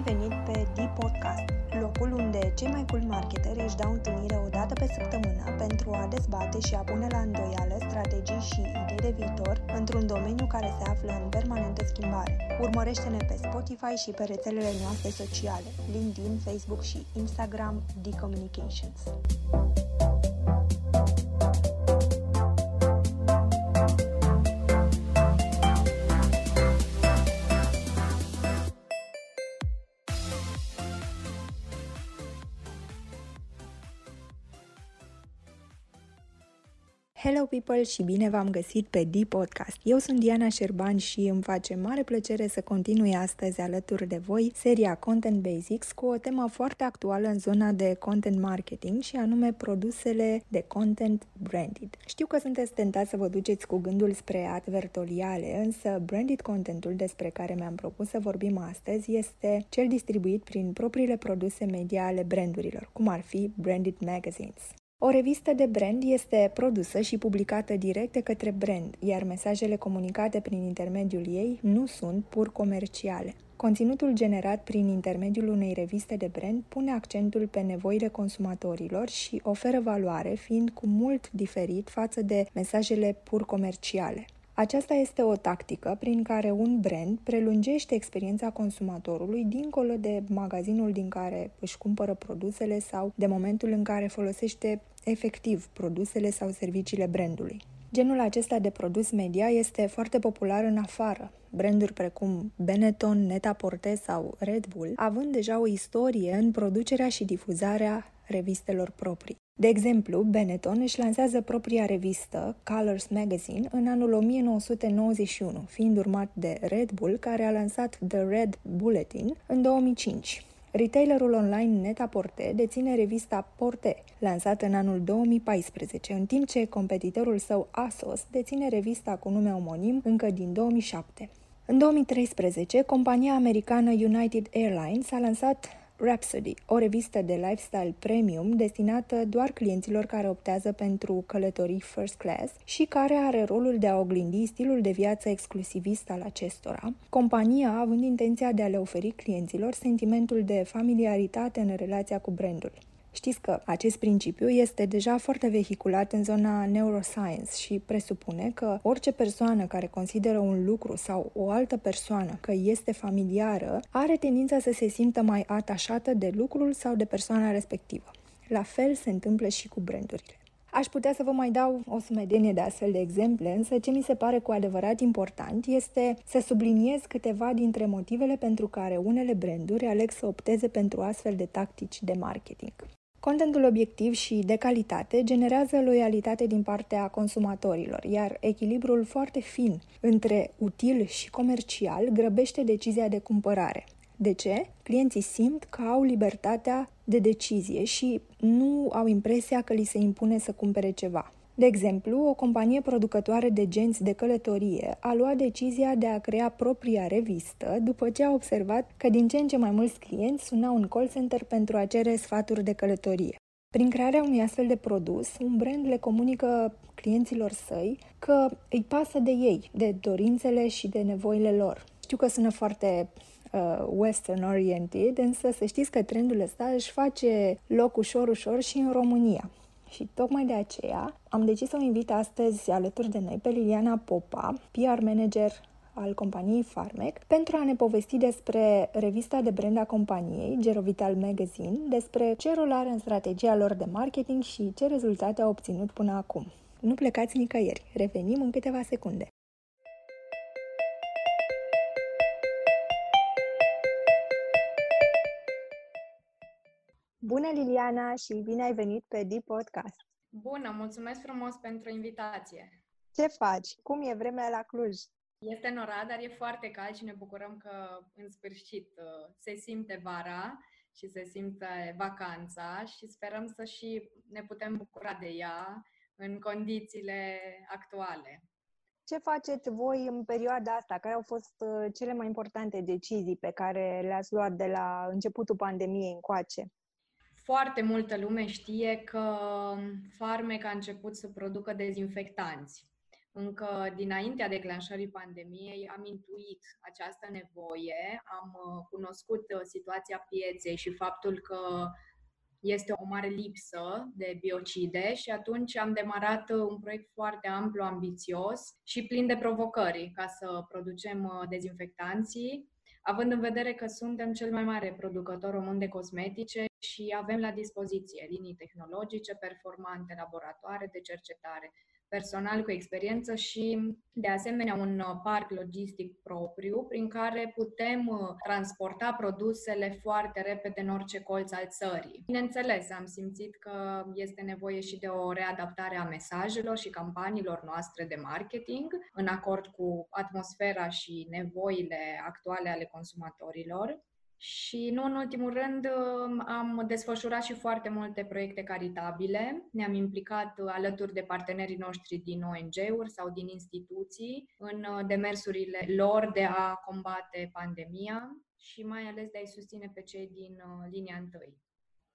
ai venit pe Deep Podcast, locul unde cei mai cool marketeri își dau întâlnire o dată pe săptămână pentru a dezbate și a pune la îndoială strategii și idei de viitor într-un domeniu care se află în permanentă schimbare. Urmărește-ne pe Spotify și pe rețelele noastre sociale, LinkedIn, Facebook și Instagram, D-Communications. People și bine v-am găsit pe D Podcast. Eu sunt Diana Șerban și îmi face mare plăcere să continui astăzi alături de voi seria Content Basics cu o temă foarte actuală în zona de content marketing și anume produsele de content branded. Știu că sunteți tentați să vă duceți cu gândul spre advertoriale, însă branded contentul despre care mi-am propus să vorbim astăzi este cel distribuit prin propriile produse media ale brandurilor, cum ar fi branded magazines. O revistă de brand este produsă și publicată direct de către brand, iar mesajele comunicate prin intermediul ei nu sunt pur comerciale. Conținutul generat prin intermediul unei reviste de brand pune accentul pe nevoile consumatorilor și oferă valoare, fiind cu mult diferit față de mesajele pur comerciale. Aceasta este o tactică prin care un brand prelungește experiența consumatorului dincolo de magazinul din care își cumpără produsele sau de momentul în care folosește efectiv produsele sau serviciile brandului. Genul acesta de produs media este foarte popular în afară. Branduri precum Benetton, Net-a-Porter sau Red Bull, având deja o istorie în producerea și difuzarea revistelor proprii. De exemplu, Benetton își lansează propria revistă, Colors Magazine, în anul 1991, fiind urmat de Red Bull, care a lansat The Red Bulletin în 2005. Retailerul online Net-a-Porter deține revista Porte, lansată în anul 2014, în timp ce competitorul său Asos deține revista cu nume omonim încă din 2007. În 2013, compania americană United Airlines a lansat Rhapsody, o revistă de lifestyle premium destinată doar clienților care optează pentru călătorii first class și care are rolul de a oglindi stilul de viață exclusivist al acestora, compania având intenția de a le oferi clienților sentimentul de familiaritate în relația cu brandul. Știți că acest principiu este deja foarte vehiculat în zona neuroscience și presupune că orice persoană care consideră un lucru sau o altă persoană că este familiară are tendința să se simtă mai atașată de lucrul sau de persoana respectivă. La fel se întâmplă și cu brandurile. Aș putea să vă mai dau o sumedenie de astfel de exemple, însă ce mi se pare cu adevărat important este să subliniez câteva dintre motivele pentru care unele branduri aleg să opteze pentru astfel de tactici de marketing. Contentul obiectiv și de calitate generează loialitate din partea consumatorilor, iar echilibrul foarte fin între util și comercial grăbește decizia de cumpărare. De ce? Clienții simt că au libertatea de decizie și nu au impresia că li se impune să cumpere ceva. De exemplu, o companie producătoare de genți de călătorie a luat decizia de a crea propria revistă după ce a observat că din ce în ce mai mulți clienți sunau un call center pentru a cere sfaturi de călătorie. Prin crearea unui astfel de produs, un brand le comunică clienților săi că îi pasă de ei, de dorințele și de nevoile lor. Știu că sună foarte uh, western oriented, însă să știți că trendul ăsta își face loc ușor, ușor și în România. Și tocmai de aceea am decis să o invit astăzi alături de noi pe Liliana Popa, PR manager al companiei Farmec, pentru a ne povesti despre revista de brand a companiei, Gerovital Magazine, despre ce rol are în strategia lor de marketing și ce rezultate au obținut până acum. Nu plecați nicăieri, revenim în câteva secunde. Bună, Liliana, și bine ai venit pe Deep Podcast! Bună, mulțumesc frumos pentru invitație! Ce faci? Cum e vremea la Cluj? Este norat, dar e foarte cald și ne bucurăm că în sfârșit uh, se simte vara și se simte vacanța și sperăm să și ne putem bucura de ea în condițiile actuale. Ce faceți voi în perioada asta? Care au fost uh, cele mai importante decizii pe care le-ați luat de la începutul pandemiei încoace? Foarte multă lume știe că Farmec a început să producă dezinfectanți. încă dinaintea declanșării pandemiei am intuit această nevoie, am uh, cunoscut uh, situația pieței și faptul că este o mare lipsă de biocide și atunci am demarat uh, un proiect foarte amplu, ambițios și plin de provocări ca să producem dezinfectanții, având în vedere că suntem cel mai mare producător român de cosmetice și avem la dispoziție linii tehnologice performante, laboratoare de cercetare personal cu experiență și, de asemenea, un uh, parc logistic propriu prin care putem uh, transporta produsele foarte repede în orice colț al țării. Bineînțeles, am simțit că este nevoie și de o readaptare a mesajelor și campaniilor noastre de marketing în acord cu atmosfera și nevoile actuale ale consumatorilor. Și nu în ultimul rând um, am desfășurat și foarte multe proiecte caritabile. Ne-am implicat alături de partenerii noștri din ONG-uri sau din instituții în uh, demersurile lor de a combate pandemia și mai ales de a-i susține pe cei din uh, linia întâi.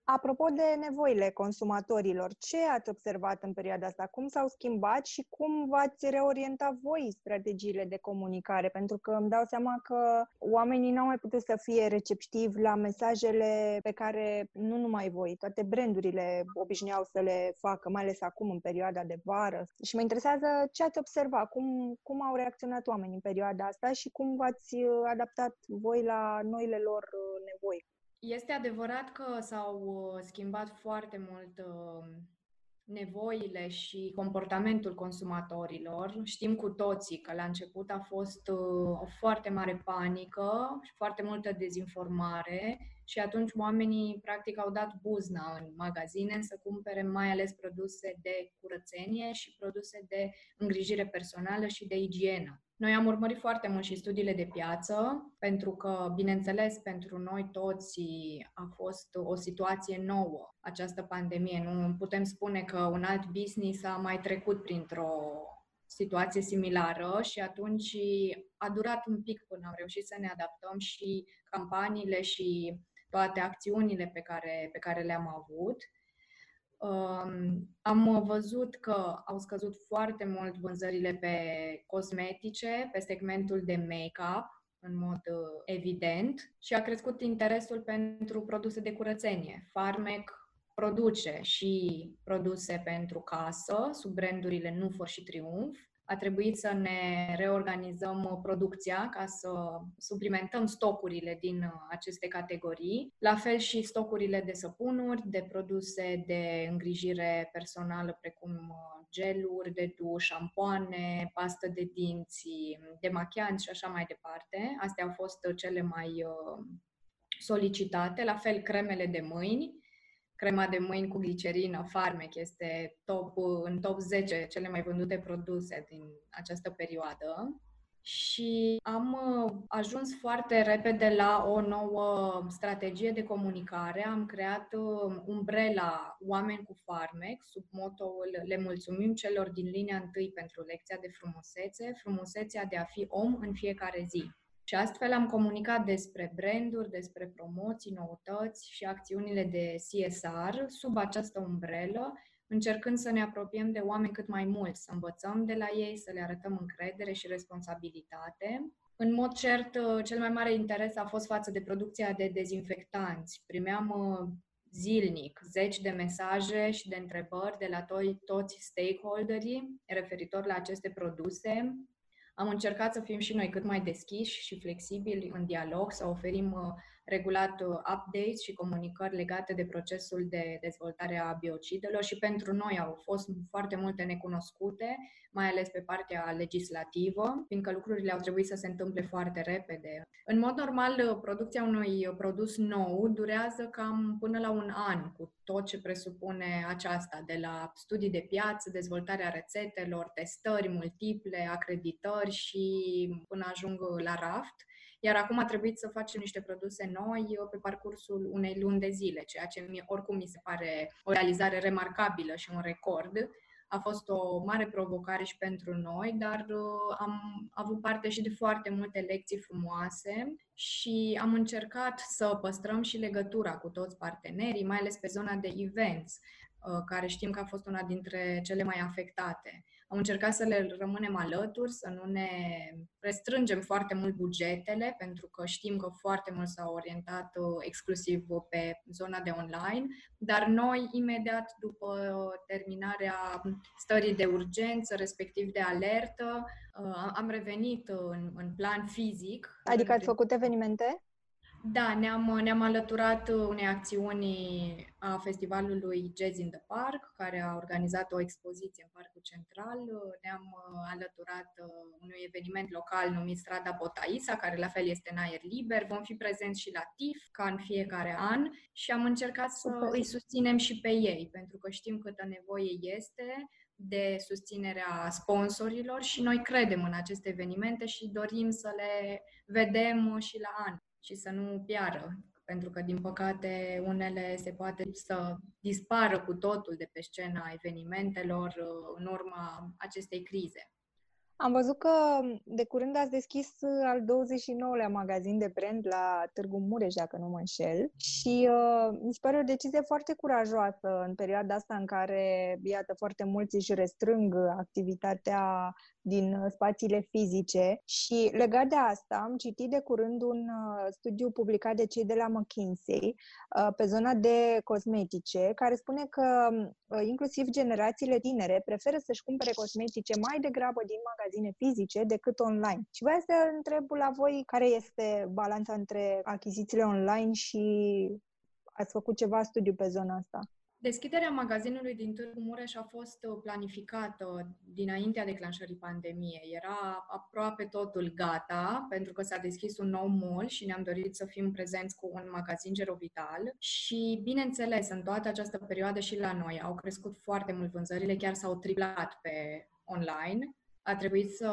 Apropo de nevoile consumatorilor, ce ați observat în perioada asta? Cum s-au schimbat și cum v-ați reorientat voi strategiile de comunicare? Pentru că îmi dau seama că oamenii n-au mai putut să fie receptivi la mesajele pe care nu numai voi, toate brandurile obișnuiau să le facă, mai ales acum în perioada de vară. Și mă interesează ce ați observat, cum, cum au reacționat oamenii în perioada asta și cum v-ați adaptat voi la noile lor nevoi. Este adevărat că s-au uh, schimbat foarte mult uh, nevoile și comportamentul consumatorilor. Știm cu toții că la început a fost uh, o foarte mare panică și foarte multă dezinformare și atunci oamenii practic au dat buzna în magazine să cumpere mai ales produse de curățenie și produse de îngrijire personală și de igienă. Noi am urmărit foarte mult și studiile de piață, pentru că, bineînțeles, pentru noi toți a fost o situație nouă această pandemie. Nu putem spune că un alt business a mai trecut printr-o situație similară și atunci a durat un pic până am reușit să ne adaptăm și campaniile și toate acțiunile pe care, pe care le-am avut. Um, am văzut că au scăzut foarte mult vânzările pe cosmetice, pe segmentul de make-up, în mod uh, evident, și a crescut interesul pentru produse de curățenie. Farmec produce și produse pentru casă, sub brandurile Nufor și Triumf, a trebuit să ne reorganizăm uh, producția ca să suplimentăm stocurile din uh, aceste categorii. La fel și stocurile de săpunuri, de produse de îngrijire personală, precum uh, geluri de duș, șampoane, pastă de dinți, demachianți și așa mai departe. Astea au fost cele mai solicitate. La fel, cremele de mâini, crema de mâini cu glicerină Farmec este top, în top 10 cele mai vândute produse din această perioadă și am uh, ajuns foarte repede la o nouă strategie de comunicare. Am creat uh, umbrela Oameni cu Farmec sub motoul Le mulțumim celor din linia întâi pentru lecția de frumusețe, frumusețea de a fi om în fiecare zi. Și astfel am comunicat despre branduri, despre promoții, noutăți și acțiunile de CSR sub această umbrelă, încercând să ne apropiem de oameni cât mai mulți, să învățăm de la ei, să le arătăm încredere și responsabilitate. În mod cert, cel mai mare interes a fost față de producția de dezinfectanți. Primeam uh, zilnic zeci de mesaje și de întrebări de la to- toți stakeholderii referitor la aceste produse, am încercat să fim și noi cât mai deschiși și flexibili în dialog, să oferim uh, regulat uh, updates și comunicări legate de procesul de dezvoltare a biocidelor și pentru noi au fost foarte multe necunoscute, mai ales pe partea legislativă, fiindcă lucrurile au trebuit să se întâmple foarte repede. În mod normal, uh, producția unui produs nou durează cam până la un an, cu tot ce presupune aceasta, de la studii de piață, dezvoltarea rețetelor, testări multiple, acreditări și până ajung la raft. Iar acum a trebuit să facem niște produse noi uh, pe parcursul unei luni de zile, ceea ce mie, oricum mi se pare o realizare remarcabilă și un record. A fost o mare provocare și pentru noi, dar uh, am avut parte și de foarte multe lecții frumoase și am încercat să păstrăm și legătura cu toți partenerii, mai ales pe zona de events, uh, care știm că a fost una dintre cele mai afectate. Am încercat să le rămânem alături, să nu ne restrângem foarte mult bugetele, pentru că știm că foarte mult s-au orientat uh, exclusiv pe zona de online, dar noi, imediat după terminarea stării de urgență, respectiv de alertă, uh, am revenit în, în plan fizic. Adică ați făcut evenimente? Da, ne-am, ne-am alăturat unei acțiuni a festivalului Jazz in the Park, care a organizat o expoziție în Parcul Central. Ne-am alăturat unui eveniment local numit Strada Botaisa, care la fel este în aer liber. Vom fi prezenți și la TIF, ca în fiecare an, și am încercat să Super. îi susținem și pe ei, pentru că știm câtă nevoie este de susținerea sponsorilor și noi credem în aceste evenimente și dorim să le vedem și la an și să nu piară. Pentru că, din păcate, unele se poate să dispară cu totul de pe scena evenimentelor uh, în urma acestei crize. Am văzut că de curând ați deschis al 29-lea magazin de brand la Târgu Mureș, dacă nu mă înșel, și uh, mi se pare o decizie foarte curajoasă în perioada asta în care, iată, foarte mulți își restrâng activitatea din uh, spațiile fizice și legat de asta am citit de curând un uh, studiu publicat de cei de la McKinsey uh, pe zona de cosmetice care spune că inclusiv generațiile tinere preferă să-și cumpere cosmetice mai degrabă din magazine fizice decât online. Și vreau să întreb la voi care este balanța între achizițiile online și ați făcut ceva studiu pe zona asta? Deschiderea magazinului din Târgu Mureș a fost uh, planificată dinaintea declanșării pandemiei. Era aproape totul gata, pentru că s-a deschis un nou mall și ne-am dorit să fim prezenți cu un magazin Gerovital. Și, bineînțeles, în toată această perioadă și la noi au crescut foarte mult vânzările, chiar s-au triplat pe online a trebuit să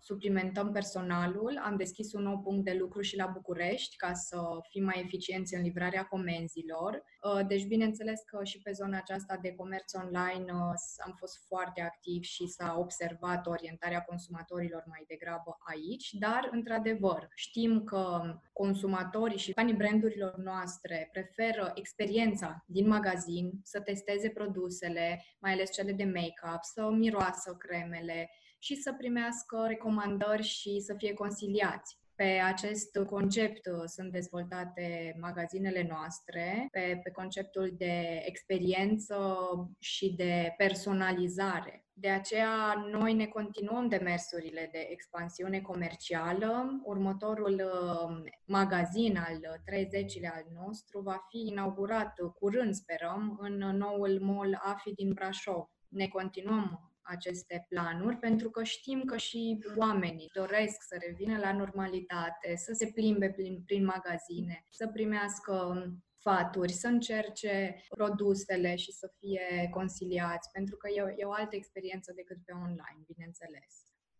suplimentăm personalul. Am deschis un nou punct de lucru și la București ca să fim mai eficienți în livrarea comenzilor. Uh, deci, bineînțeles că și pe zona aceasta de comerț online uh, am fost foarte activ și s-a observat orientarea consumatorilor mai degrabă aici, dar, într-adevăr, știm că consumatorii și fanii brandurilor noastre preferă experiența din magazin, să testeze produsele, mai ales cele de make-up, să miroasă cremele, și să primească recomandări și să fie consiliați. Pe acest concept uh, sunt dezvoltate magazinele noastre, pe, pe conceptul de experiență și de personalizare. De aceea, noi ne continuăm demersurile de expansiune comercială. Următorul uh, magazin al 30-lea al nostru va fi inaugurat curând, sperăm, în noul mall AFI din Brașov. Ne continuăm aceste planuri, pentru că știm că și oamenii doresc să revină la normalitate, să se plimbe prin, prin magazine, să primească sfaturi, să încerce produsele și să fie consiliați, pentru că e, e o altă experiență decât pe online, bineînțeles.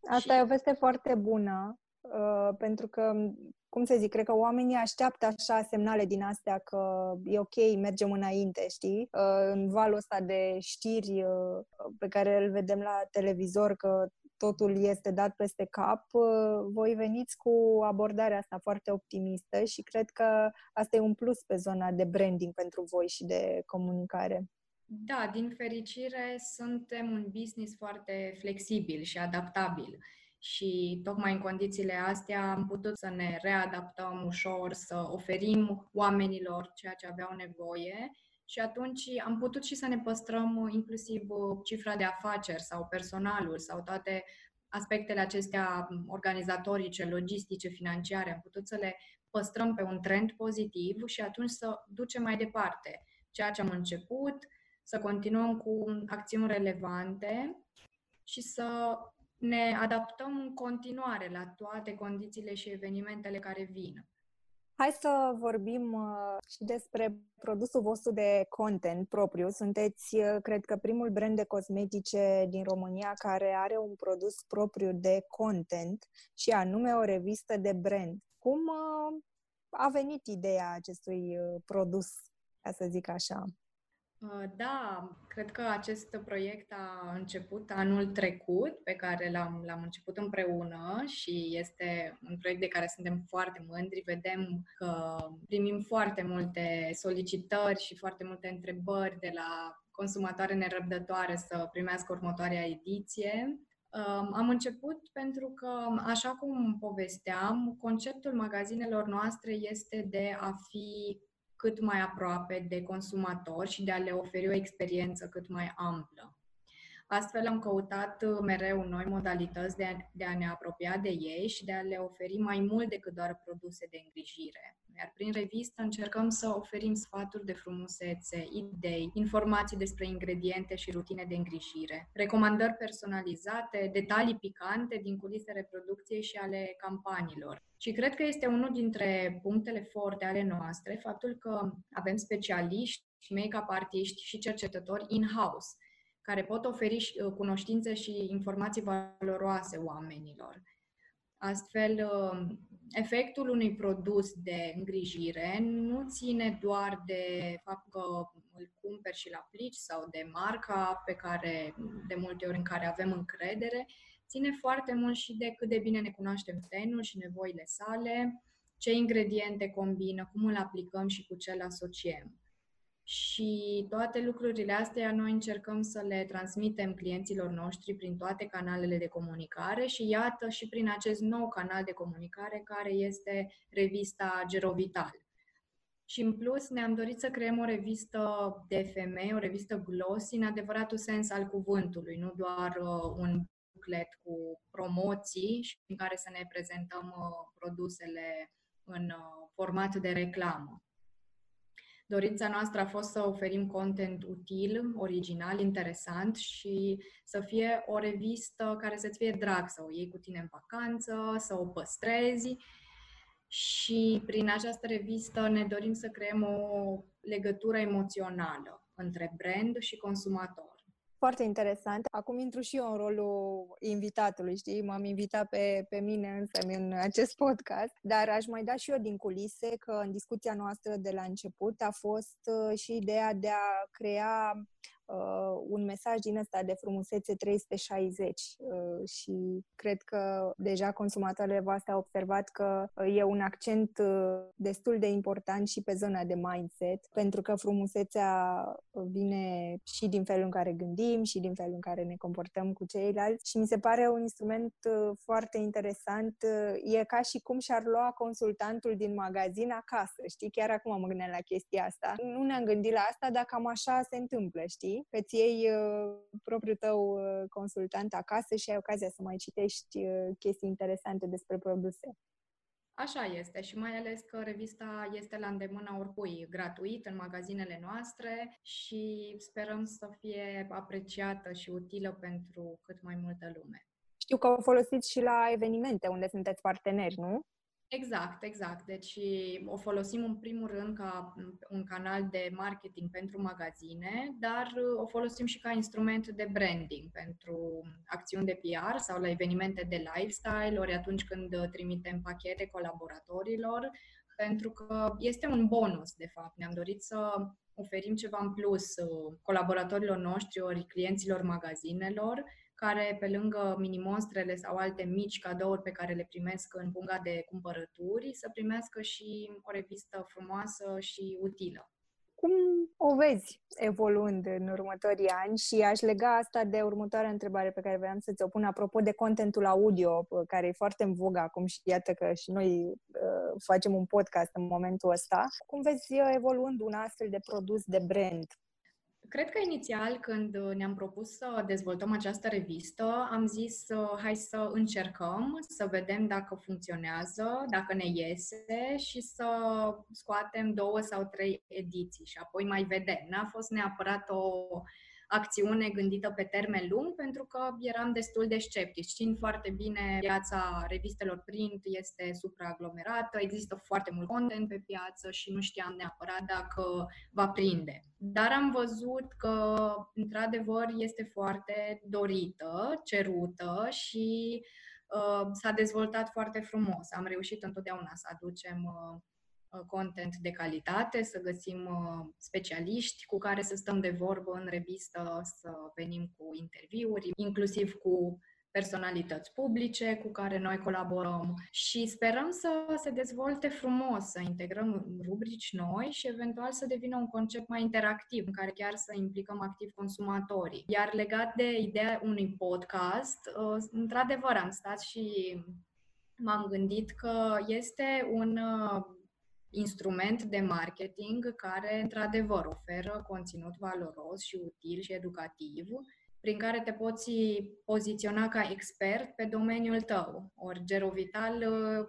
Asta și... e o veste foarte bună, uh, pentru că cum să zic, cred că oamenii așteaptă așa semnale din astea că e ok, mergem înainte, știi? Uh, în valul ăsta de știri uh, pe care îl vedem la televizor că totul este dat peste cap, uh, voi veniți cu abordarea asta foarte optimistă și cred că asta e un plus pe zona de branding pentru voi și de comunicare. Da, din fericire suntem un business foarte flexibil și adaptabil și tocmai în condițiile astea am putut să ne readaptăm ușor, să oferim oamenilor ceea ce aveau nevoie și atunci am putut și să ne păstrăm inclusiv cifra de afaceri sau personalul sau toate aspectele acestea organizatorice, logistice, financiare. Am putut să le păstrăm pe un trend pozitiv și atunci să ducem mai departe ceea ce am început, să continuăm cu acțiuni relevante și să ne adaptăm în continuare la toate condițiile și evenimentele care vin. Hai să vorbim uh, și despre produsul vostru de content propriu. Sunteți, uh, cred că, primul brand de cosmetice din România care are un produs propriu de content și anume o revistă de brand. Cum uh, a venit ideea acestui produs, ca să zic așa? Uh, da, cred că acest proiect a început anul trecut, pe care l-am, l-am început împreună și este un proiect de care suntem foarte mândri. Vedem că primim foarte multe solicitări și foarte multe întrebări de la consumatoare nerăbdătoare să primească următoarea ediție. Um, am început pentru că, așa cum povesteam, conceptul magazinelor noastre este de a fi cât mai aproape de consumator și de a le oferi o experiență cât mai amplă. Astfel am căutat uh, mereu noi modalități de a, de a ne apropia de ei și de a le oferi mai mult decât doar produse de îngrijire. Iar prin revistă încercăm să oferim sfaturi de frumusețe, idei, informații despre ingrediente și rutine de îngrijire, recomandări personalizate, detalii picante din culisele producției și ale campaniilor. Și cred că este unul dintre punctele forte ale noastre faptul că avem specialiști, make-up artiști și cercetători in-house care pot oferi uh, cunoștințe și informații valoroase oamenilor. Astfel, uh, efectul unui produs de îngrijire nu ține doar de faptul că îl cumperi și îl aplici sau de marca pe care, de multe ori în care avem încredere, ține foarte mult și de cât de bine ne cunoaștem tenul și nevoile sale, ce ingrediente combină, cum îl aplicăm și cu ce îl asociem. Și toate lucrurile astea noi încercăm să le transmitem clienților noștri prin toate canalele de comunicare și iată și prin acest nou canal de comunicare care este revista Gerovital. Și în plus ne-am dorit să creăm o revistă de femei, o revistă glossy în adevăratul sens al cuvântului, nu doar uh, un buclet cu promoții și în care să ne prezentăm uh, produsele în uh, format de reclamă. Dorința noastră a fost să oferim content util, original, interesant și să fie o revistă care să-ți fie drag, să o iei cu tine în vacanță, să o păstrezi și prin această revistă ne dorim să creăm o legătură emoțională între brand și consumator. Foarte interesant. Acum intru și eu în rolul invitatului, știi? M-am invitat pe, pe mine însă în acest podcast, dar aș mai da și eu din culise că în discuția noastră de la început a fost uh, și ideea de a crea uh, un mesaj din ăsta de frumusețe 360 uh, și cred că deja consumatoarele voastre au observat că uh, e un accent uh, destul de important și pe zona de mindset, pentru că frumusețea vine și din felul în care gândim și din felul în care ne comportăm cu ceilalți și mi se pare un instrument uh, foarte interesant. Uh, e ca și cum și-ar lua consultantul din magazin acasă, știi? Chiar acum mă gândesc la chestia asta. Nu ne-am gândit la asta, dar cam așa se întâmplă, știi? Că îți iei uh, propriul tău uh, consultant acasă și ai ocazia să mai citești uh, chestii interesante despre produse. Așa este și mai ales că revista este la îndemâna oricui, gratuit în magazinele noastre și sperăm să fie apreciată și utilă pentru cât mai multă lume. Știu că o folosiți și la evenimente unde sunteți parteneri, nu? Exact, exact. Deci o folosim în primul rând ca un canal de marketing pentru magazine, dar o folosim și ca instrument de branding pentru acțiuni de PR sau la evenimente de lifestyle, ori atunci când trimitem pachete colaboratorilor, pentru că este un bonus, de fapt. Ne-am dorit să oferim ceva în plus colaboratorilor noștri, ori clienților magazinelor, care pe lângă mini-monstrele sau alte mici cadouri pe care le primesc în punga de cumpărături, să primească și o revistă frumoasă și utilă. Cum o vezi evoluând în următorii ani și aș lega asta de următoarea întrebare pe care vreau să ți-o pun apropo de contentul audio, care e foarte în vogă acum și iată că și noi uh, facem un podcast în momentul ăsta. Cum vezi evoluând un astfel de produs de brand? Cred că inițial, când ne-am propus să dezvoltăm această revistă, am zis hai să încercăm, să vedem dacă funcționează, dacă ne iese și să scoatem două sau trei ediții și apoi mai vedem. N-a fost neapărat o acțiune gândită pe termen lung, pentru că eram destul de sceptici. Știind foarte bine, piața revistelor print este supraaglomerată, există foarte mult content pe piață și nu știam neapărat dacă va prinde. Dar am văzut că, într-adevăr, este foarte dorită, cerută și uh, s-a dezvoltat foarte frumos. Am reușit întotdeauna să aducem uh, Uh, content de calitate, să găsim uh, specialiști cu care să stăm de vorbă în revistă, să venim cu interviuri, inclusiv cu personalități publice cu care noi colaborăm și sperăm să se dezvolte frumos, să integrăm rubrici noi și eventual să devină un concept mai interactiv, în care chiar să implicăm activ consumatorii. Iar legat de ideea unui podcast, uh, într-adevăr am stat și m-am gândit că este un uh, instrument de marketing care, într-adevăr, oferă conținut valoros și util și educativ, prin care te poți poziționa ca expert pe domeniul tău. Ori Gerovital uh,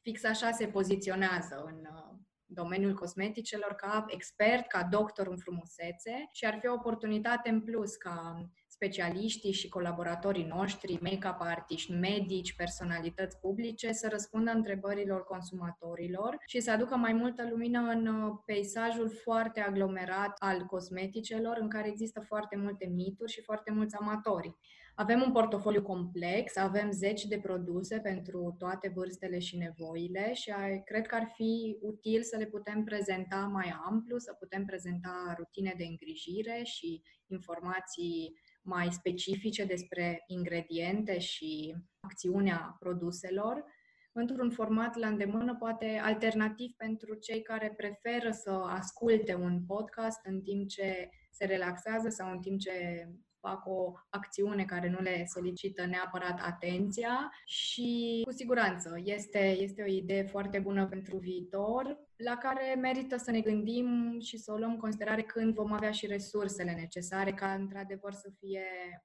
fix așa se poziționează în uh, domeniul cosmeticelor ca expert, ca doctor în frumusețe și ar fi o oportunitate în plus ca specialiștii și colaboratorii noștri, make-up artiști, medici, personalități publice, să răspundă întrebărilor consumatorilor și să aducă mai multă lumină în uh, peisajul foarte aglomerat al cosmeticelor, în care există foarte multe mituri și foarte mulți amatori. Avem un portofoliu complex, avem zeci de produse pentru toate vârstele și nevoile și cred că ar fi util să le putem prezenta mai amplu, să putem prezenta rutine de îngrijire și informații mai specifice despre ingrediente și acțiunea produselor, într-un format la îndemână, poate alternativ pentru cei care preferă să asculte un podcast în timp ce se relaxează sau în timp ce fac o acțiune care nu le solicită neapărat atenția și cu siguranță este, este o idee foarte bună pentru viitor la care merită să ne gândim și să o luăm în considerare când vom avea și resursele necesare ca într-adevăr să fie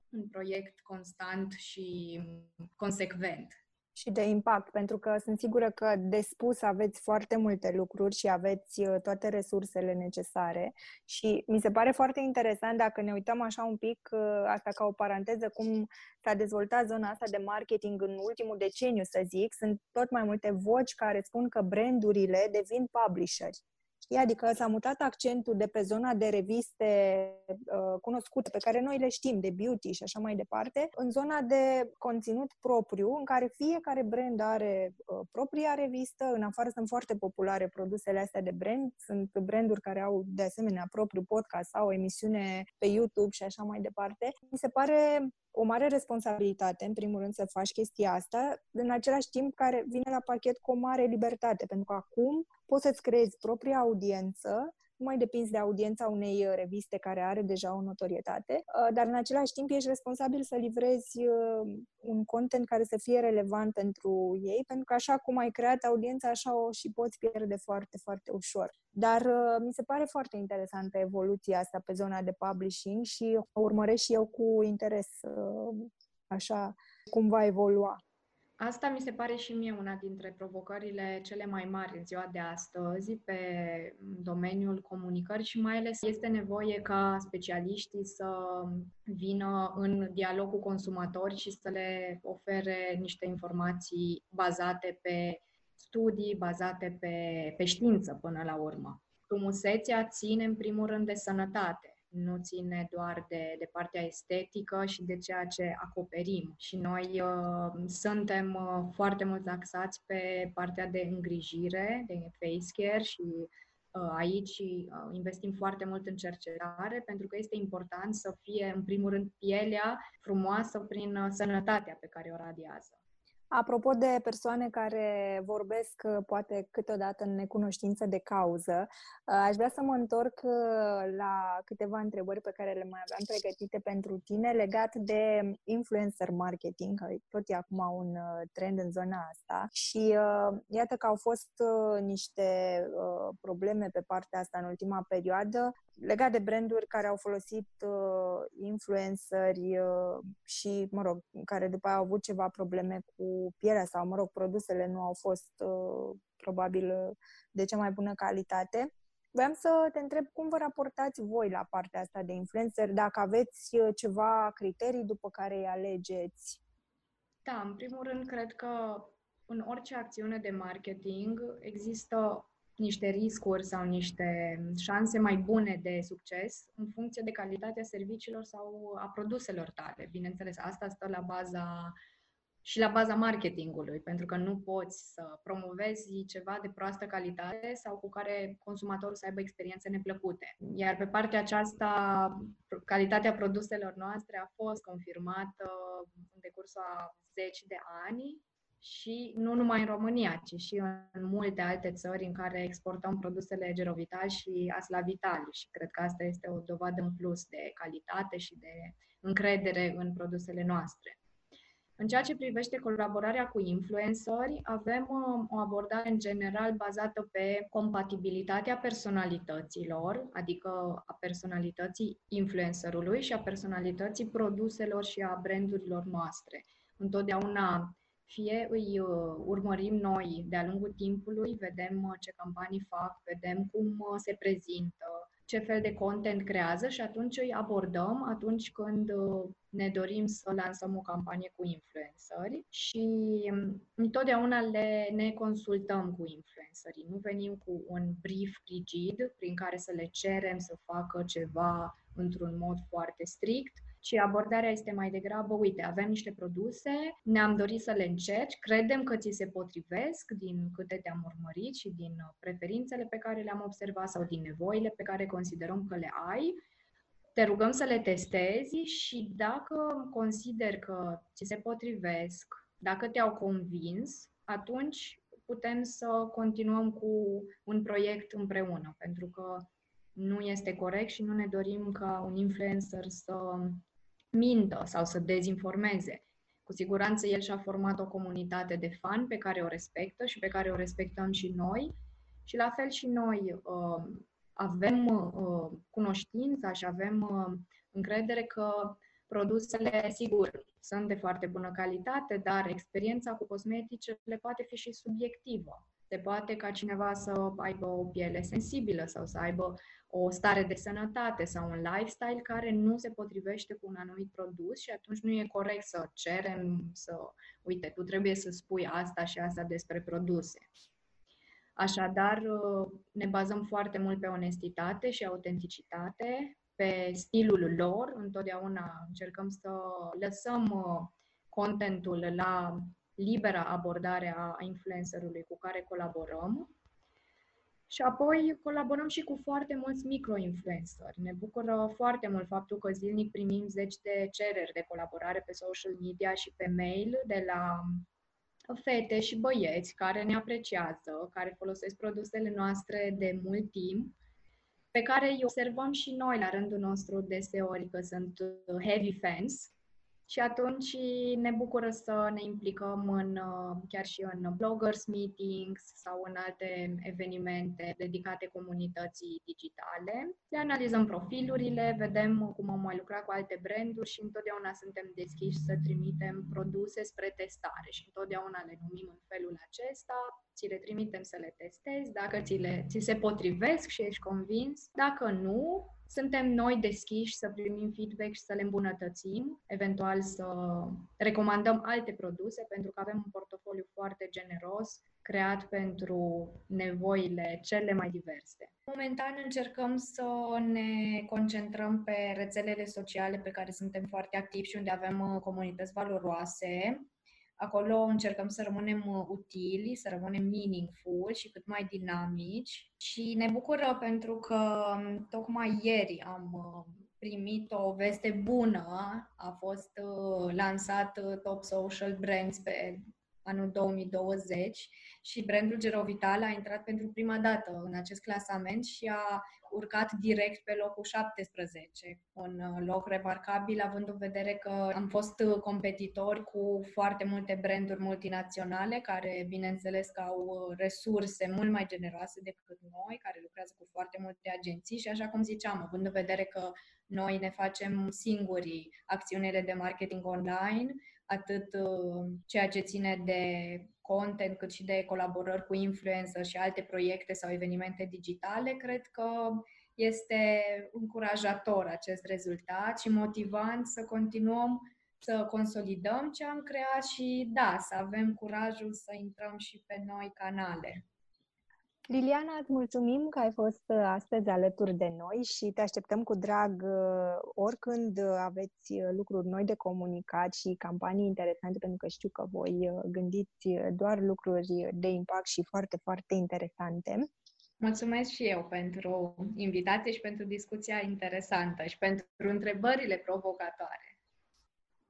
un proiect constant și consecvent și de impact, pentru că sunt sigură că de spus aveți foarte multe lucruri și aveți uh, toate resursele necesare. Și mi se pare foarte interesant dacă ne uităm așa un pic, uh, asta ca o paranteză, cum s-a dezvoltat zona asta de marketing în ultimul deceniu, să zic, sunt tot mai multe voci care spun că brandurile devin publisheri Știi? Adică s-a mutat accentul de pe zona de reviste uh, cunoscute, pe care noi le știm, de beauty și așa mai departe, în zona de conținut propriu, în care fiecare brand are uh, propria revistă. În afară sunt foarte populare produsele astea de brand. Sunt branduri care au, de asemenea, propriu podcast sau o emisiune pe YouTube și așa mai departe. Mi se pare o mare responsabilitate, în primul rând, să faci chestia asta, în același timp care vine la pachet cu o mare libertate, pentru că acum poți să-ți creezi propria audiență, nu mai depinzi de audiența unei uh, reviste care are deja o notorietate, uh, dar în același timp ești responsabil să livrezi uh, un content care să fie relevant pentru ei, pentru că așa cum ai creat audiența, așa o și poți pierde foarte, foarte ușor. Dar mi se pare foarte interesantă evoluția asta pe zona de publishing și o urmăresc și eu cu interes așa cum va evolua. Asta mi se pare și mie una dintre provocările cele mai mari în ziua de astăzi pe domeniul comunicării și mai ales este nevoie ca specialiștii să vină în dialog cu consumatori și să le ofere niște informații bazate pe studii, bazate pe, pe știință până la urmă. Frumusețea ține în primul rând de sănătate nu ține doar de, de partea estetică și de ceea ce acoperim. Și noi uh, suntem uh, foarte mult axați pe partea de îngrijire, de face care și uh, aici uh, investim foarte mult în cercetare pentru că este important să fie, în primul rând, pielea frumoasă prin uh, sănătatea pe care o radiază. Apropo de persoane care vorbesc uh, poate câteodată în necunoștință de cauză, uh, aș vrea să mă întorc uh, la câteva întrebări pe care le mai aveam pregătite pentru tine legat de influencer marketing, care tot e acum un trend în zona asta. Și iată că au fost niște probleme pe partea asta în ultima perioadă legat de branduri care au folosit uh, influenceri uh, și, mă rog, care după aia au avut ceva probleme cu pielea sau, mă rog, produsele nu au fost uh, probabil de cea mai bună calitate. Vreau să te întreb cum vă raportați voi la partea asta de influencer, dacă aveți uh, ceva criterii după care îi alegeți. Da, în primul rând, cred că în orice acțiune de marketing există niște riscuri sau niște șanse mai bune de succes în funcție de calitatea serviciilor sau a produselor tale. Bineînțeles, asta stă la baza și la baza marketingului, pentru că nu poți să promovezi ceva de proastă calitate sau cu care consumatorul să aibă experiențe neplăcute. Iar pe partea aceasta, calitatea produselor noastre a fost confirmată în parcursul a zeci de ani și nu numai în România, ci și în multe alte țări în care exportăm produsele Gerovital și Aslavital și cred că asta este o dovadă în plus de calitate și de încredere în produsele noastre. În ceea ce privește colaborarea cu influenceri, avem uh, o abordare în general bazată pe compatibilitatea personalităților, adică a personalității influencerului și a personalității produselor și a brandurilor noastre. Întotdeauna fie îi uh, urmărim noi de-a lungul timpului, vedem uh, ce campanii fac, vedem cum se prezintă, ce fel de content creează și atunci îi abordăm atunci când uh, ne dorim să lansăm o campanie cu influenceri și um, întotdeauna le, ne consultăm cu influencerii. Nu venim cu un brief rigid prin care să le cerem să facă ceva într-un mod foarte strict, ci abordarea este mai degrabă, uite, avem niște produse, ne-am dorit să le încerci, credem că ți se potrivesc din câte te-am urmărit și din preferințele pe care le-am observat sau din nevoile pe care considerăm că le ai, te rugăm să le testezi și dacă consider că ți se potrivesc, dacă te-au convins, atunci putem să continuăm cu un proiect împreună, pentru că nu este corect și nu ne dorim ca un influencer să mintă sau să dezinformeze. Cu siguranță el și-a format o comunitate de fani pe care o respectă și pe care o respectăm și noi. Și la fel și noi uh, avem uh, cunoștința și avem uh, încredere că produsele, sigur, sunt de foarte bună calitate, dar experiența cu cosmeticele poate fi și subiectivă. Se poate ca cineva să aibă o piele sensibilă sau să aibă o stare de sănătate sau un lifestyle care nu se potrivește cu un anumit produs și atunci nu e corect să cerem să, uite, tu trebuie să spui asta și asta despre produse. Așadar, ne bazăm foarte mult pe onestitate și autenticitate, pe stilul lor. Întotdeauna încercăm să lăsăm uh, contentul la libera abordare a influencerului cu care colaborăm și apoi colaborăm și cu foarte mulți micro-influenceri. Ne bucură foarte mult faptul că zilnic primim zeci de cereri de colaborare pe social media și pe mail de la fete și băieți care ne apreciază, care folosesc produsele noastre de mult timp, pe care îi observăm și noi la rândul nostru deseori că sunt heavy fans și atunci ne bucură să ne implicăm în, uh, chiar și în bloggers meetings sau în alte evenimente dedicate comunității digitale. Le analizăm profilurile, vedem cum am mai lucrat cu alte branduri și întotdeauna suntem deschiși să trimitem produse spre testare și întotdeauna le numim în felul acesta, ți le trimitem să le testezi, dacă ți, le, ți se potrivesc și ești convins, dacă nu, suntem noi deschiși să primim feedback și să le îmbunătățim, eventual să recomandăm alte produse, pentru că avem un portofoliu foarte generos, creat pentru nevoile cele mai diverse. Momentan încercăm să ne concentrăm pe rețelele sociale pe care suntem foarte activi și unde avem uh, comunități valoroase. Acolo încercăm să rămânem uh, utili, să rămânem meaningful și cât mai dinamici și ne bucură pentru că um, tocmai ieri am uh, primit o veste bună. A fost uh, lansat Top Social Brands pe anul 2020 și brandul Gerovital a intrat pentru prima dată în acest clasament și a urcat direct pe locul 17. Un uh, loc remarcabil, având în vedere că am fost uh, competitori cu foarte multe branduri multinaționale, care, bineînțeles, că au uh, resurse mult mai generoase decât noi, care lucrează cu foarte multe agenții și, așa cum ziceam, având în vedere că noi ne facem singurii acțiunile de marketing online, atât ceea ce ține de content, cât și de colaborări cu influencer și alte proiecte sau evenimente digitale, cred că este încurajator acest rezultat și motivant să continuăm să consolidăm ce am creat și, da, să avem curajul să intrăm și pe noi canale. Liliana, îți mulțumim că ai fost uh, astăzi alături de noi și te așteptăm cu drag uh, oricând uh, aveți lucruri noi de comunicat și campanii interesante, pentru că știu că voi gândiți doar lucruri de impact și foarte, foarte interesante. Mulțumesc și eu pentru invitație și pentru discuția interesantă și pentru întrebările provocatoare.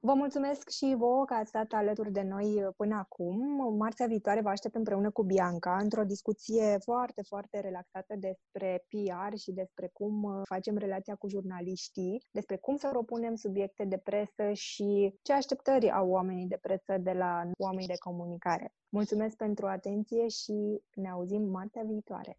Vă mulțumesc și vouă că ați stat alături de noi până acum. Marțea viitoare vă aștept împreună cu Bianca într-o discuție foarte, foarte relaxată despre PR și despre cum facem relația cu jurnaliștii, despre cum să propunem subiecte de presă și ce așteptări au oamenii de presă de la oamenii de comunicare. Mulțumesc pentru atenție și ne auzim marțea viitoare.